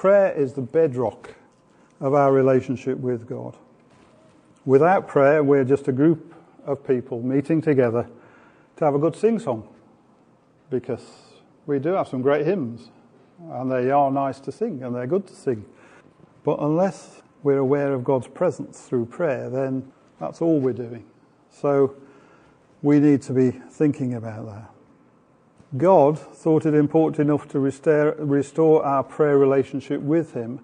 Prayer is the bedrock of our relationship with God. Without prayer, we're just a group of people meeting together to have a good sing song because we do have some great hymns and they are nice to sing and they're good to sing. But unless we're aware of God's presence through prayer, then that's all we're doing. So we need to be thinking about that. God thought it important enough to restore, our prayer relationship with Him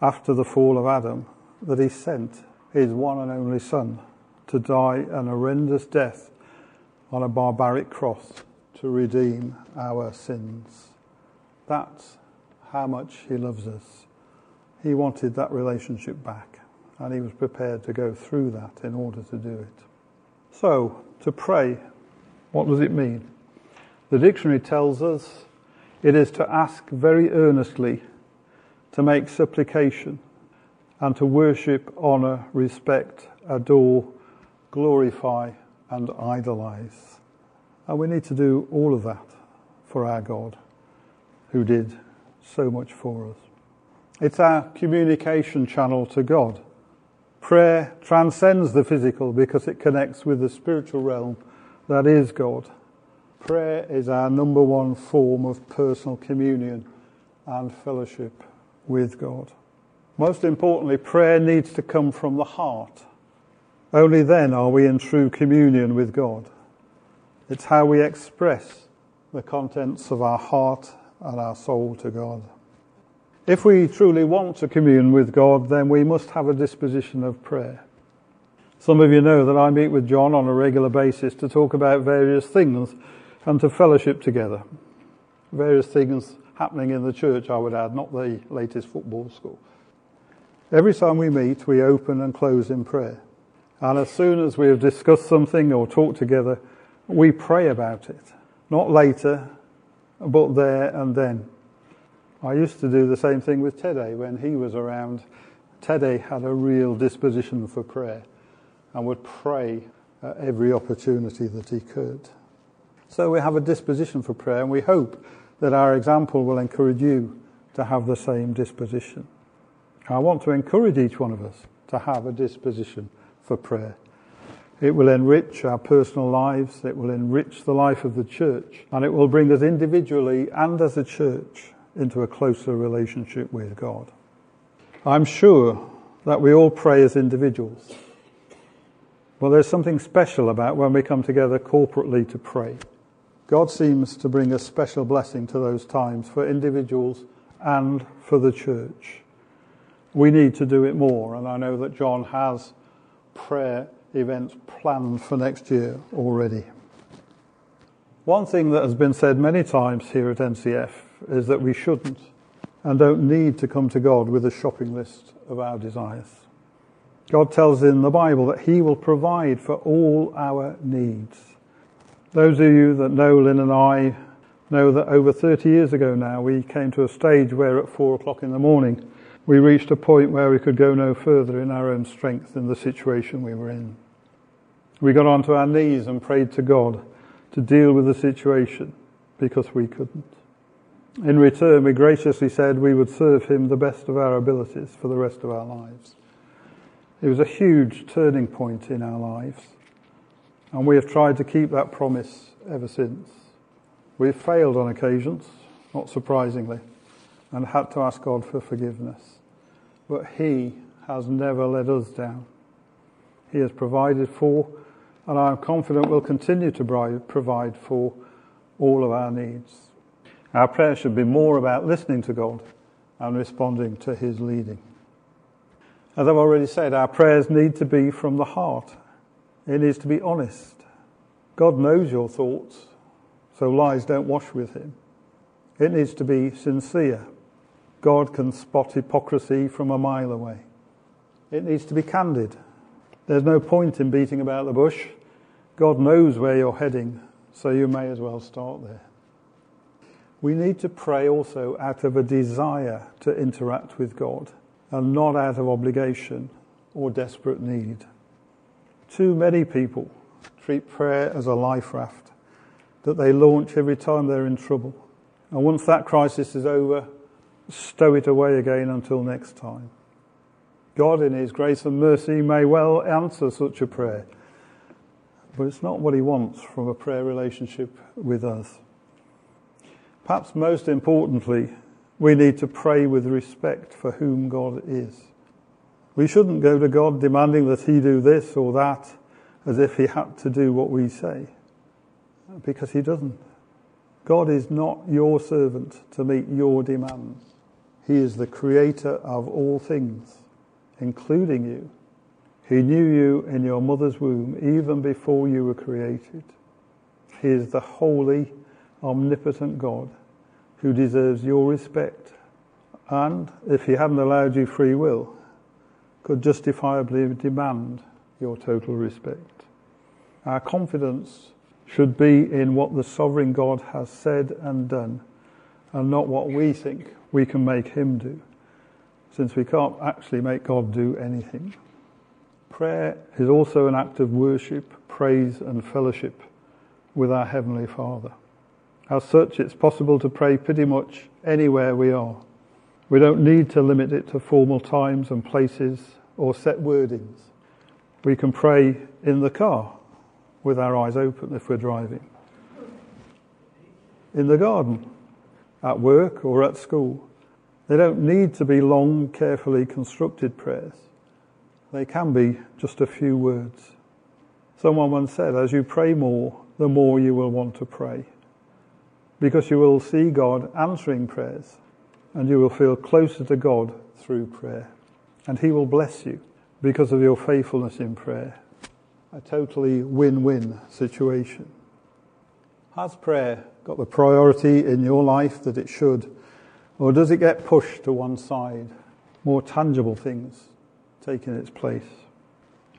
after the fall of Adam that He sent His one and only Son to die an horrendous death on a barbaric cross to redeem our sins. That's how much He loves us. He wanted that relationship back, and He was prepared to go through that in order to do it. So, to pray, what does it mean? The dictionary tells us it is to ask very earnestly, to make supplication, and to worship, honour, respect, adore, glorify, and idolize. And we need to do all of that for our God, who did so much for us. It's our communication channel to God. Prayer transcends the physical because it connects with the spiritual realm that is God. Prayer is our number one form of personal communion and fellowship with God. Most importantly, prayer needs to come from the heart. Only then are we in true communion with God. It's how we express the contents of our heart and our soul to God. If we truly want to commune with God, then we must have a disposition of prayer. Some of you know that I meet with John on a regular basis to talk about various things and to fellowship together. Various things happening in the church, I would add, not the latest football school. Every time we meet, we open and close in prayer. And as soon as we have discussed something or talked together, we pray about it. Not later, but there and then. I used to do the same thing with Teddy when he was around. Teddy had a real disposition for prayer and would pray at every opportunity that he could. So we have a disposition for prayer, and we hope that our example will encourage you to have the same disposition. I want to encourage each one of us to have a disposition for prayer. It will enrich our personal lives, it will enrich the life of the church, and it will bring us individually and as a church into a closer relationship with God. I'm sure that we all pray as individuals. Well, there's something special about when we come together corporately to pray. God seems to bring a special blessing to those times for individuals and for the church. We need to do it more, and I know that John has prayer events planned for next year already. One thing that has been said many times here at NCF is that we shouldn't and don't need to come to God with a shopping list of our desires. God tells in the Bible that He will provide for all our needs. Those of you that know Lynn and I know that over 30 years ago now, we came to a stage where at four o'clock in the morning, we reached a point where we could go no further in our own strength in the situation we were in. We got onto our knees and prayed to God to deal with the situation because we couldn't. In return, we graciously said we would serve Him the best of our abilities for the rest of our lives. It was a huge turning point in our lives. And we have tried to keep that promise ever since. We've failed on occasions, not surprisingly, and had to ask God for forgiveness. But He has never let us down. He has provided for, and I am confident will continue to provide for all of our needs. Our prayer should be more about listening to God and responding to His leading. As I've already said, our prayers need to be from the heart it is to be honest. God knows your thoughts, so lies don't wash with him. It needs to be sincere. God can spot hypocrisy from a mile away. It needs to be candid. There's no point in beating about the bush. God knows where you're heading, so you may as well start there. We need to pray also out of a desire to interact with God and not out of obligation or desperate need. Too many people treat prayer as a life raft that they launch every time they're in trouble. And once that crisis is over, stow it away again until next time. God, in His grace and mercy, may well answer such a prayer, but it's not what He wants from a prayer relationship with us. Perhaps most importantly, we need to pray with respect for whom God is. We shouldn't go to God demanding that He do this or that as if He had to do what we say, because He doesn't. God is not your servant to meet your demands. He is the creator of all things, including you. He knew you in your mother's womb even before you were created. He is the holy, omnipotent God who deserves your respect and, if he hadn't allowed you free will, could justifiably demand your total respect. Our confidence should be in what the sovereign God has said and done, and not what we think we can make him do, since we can't actually make God do anything. Prayer is also an act of worship, praise, and fellowship with our Heavenly Father. As such, it's possible to pray pretty much anywhere we are. We don't need to limit it to formal times and places or set wordings. We can pray in the car with our eyes open if we're driving, in the garden, at work or at school. They don't need to be long, carefully constructed prayers. They can be just a few words. Someone once said, as you pray more, the more you will want to pray. Because you will see God answering prayers and you will feel closer to God through prayer. And He will bless you because of your faithfulness in prayer a totally win-win situation. Has prayer got the priority in your life that it should? Or does it get pushed to one side? More tangible things taking its place.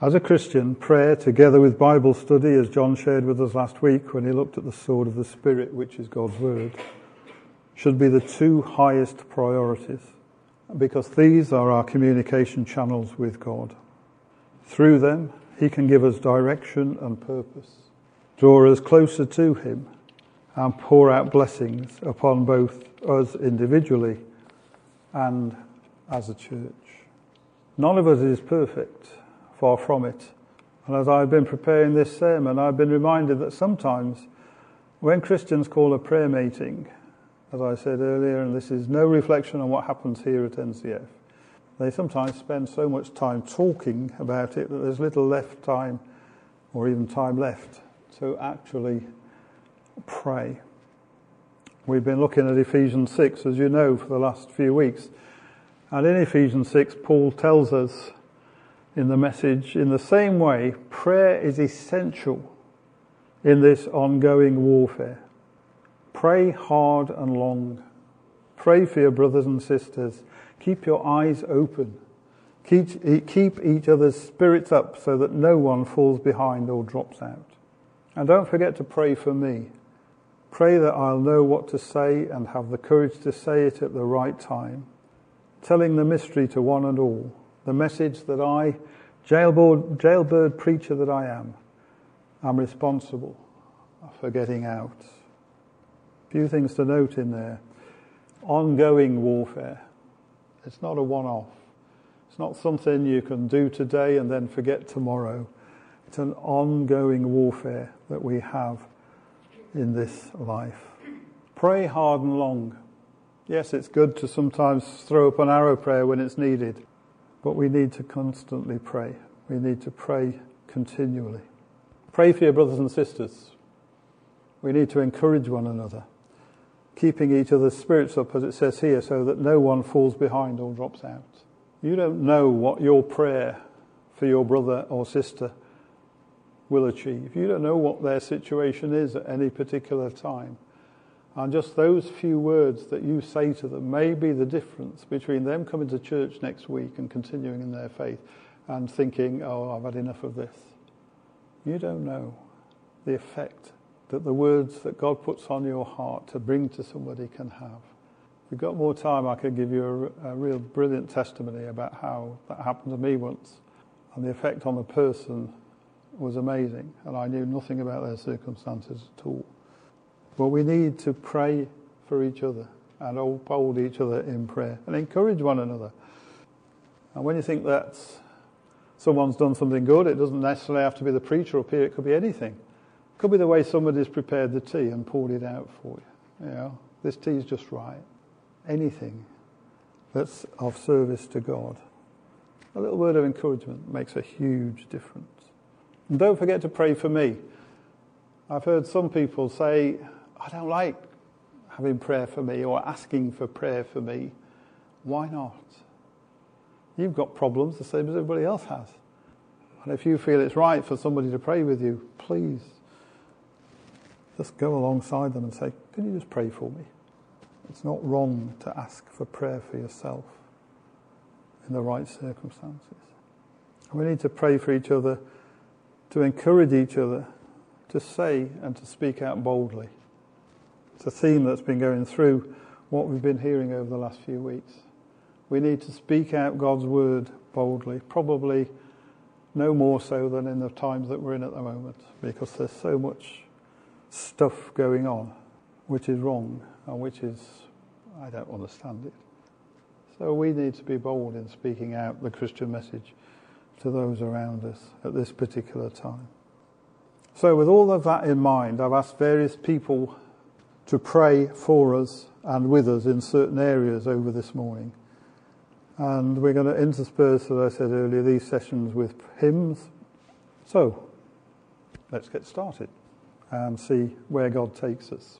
As a Christian, prayer together with Bible study, as John shared with us last week when he looked at the sword of the Spirit, which is God's Word, should be the two highest priorities because these are our communication channels with God. Through them, he can give us direction and purpose, draw us closer to Him, and pour out blessings upon both us individually and as a church. None of us is perfect, far from it. And as I've been preparing this sermon, I've been reminded that sometimes when Christians call a prayer meeting, as I said earlier, and this is no reflection on what happens here at NCF, they sometimes spend so much time talking about it that there's little left time or even time left to actually pray. We've been looking at Ephesians 6, as you know, for the last few weeks. And in Ephesians 6, Paul tells us in the message, in the same way, prayer is essential in this ongoing warfare. Pray hard and long. Pray for your brothers and sisters Keep your eyes open. Keep, keep each other's spirits up so that no one falls behind or drops out. And don't forget to pray for me. Pray that I'll know what to say and have the courage to say it at the right time, telling the mystery to one and all, the message that I, jailbird, jailbird preacher that I am, am responsible for getting out. Few things to note in there. Ongoing warfare. It's not a one off. It's not something you can do today and then forget tomorrow. It's an ongoing warfare that we have in this life. Pray hard and long. Yes, it's good to sometimes throw up an arrow prayer when it's needed, but we need to constantly pray. We need to pray continually. Pray for your brothers and sisters. We need to encourage one another keeping each other's spirits up, as it says here, so that no one falls behind or drops out. You don't know what your prayer for your brother or sister will achieve. You don't know what their situation is at any particular time. And just those few words that you say to them may be the difference between them coming to church next week and continuing in their faith and thinking, oh, I've had enough of this. You don't know the effect that the words that God puts on your heart to bring to somebody can have. If we've got more time, I could give you a, a real brilliant testimony about how that happened to me once. And the effect on the person was amazing. And I knew nothing about their circumstances at all. But we need to pray for each other. and uphold each other in prayer and encourage one another. And when you think that someone's done something good, it doesn't necessarily have to be the preacher up here, it could be anything. Could be the way somebody's prepared the tea and poured it out for you. You know, this tea is just right. Anything that's of service to God. A little word of encouragement makes a huge difference. And don't forget to pray for me. I've heard some people say, I don't like having prayer for me or asking for prayer for me. Why not? You've got problems the same as everybody else has. And if you feel it's right for somebody to pray with you, please just go alongside them and say, Can you just pray for me? It's not wrong to ask for prayer for yourself in the right circumstances. We need to pray for each other, to encourage each other, to say and to speak out boldly. It's a theme that's been going through what we've been hearing over the last few weeks. We need to speak out God's word boldly, probably no more so than in the times that we're in at the moment, because there's so much stuff going on which is wrong and which is, I don't understand it. So we need to be bold in speaking out the Christian message to those around us at this particular time. So, with all of that in mind, I've asked various people to pray for us and with us in certain areas over this morning. And we're going to intersperse, as I said earlier, these sessions with hymns. So, let's get started and see where God takes us.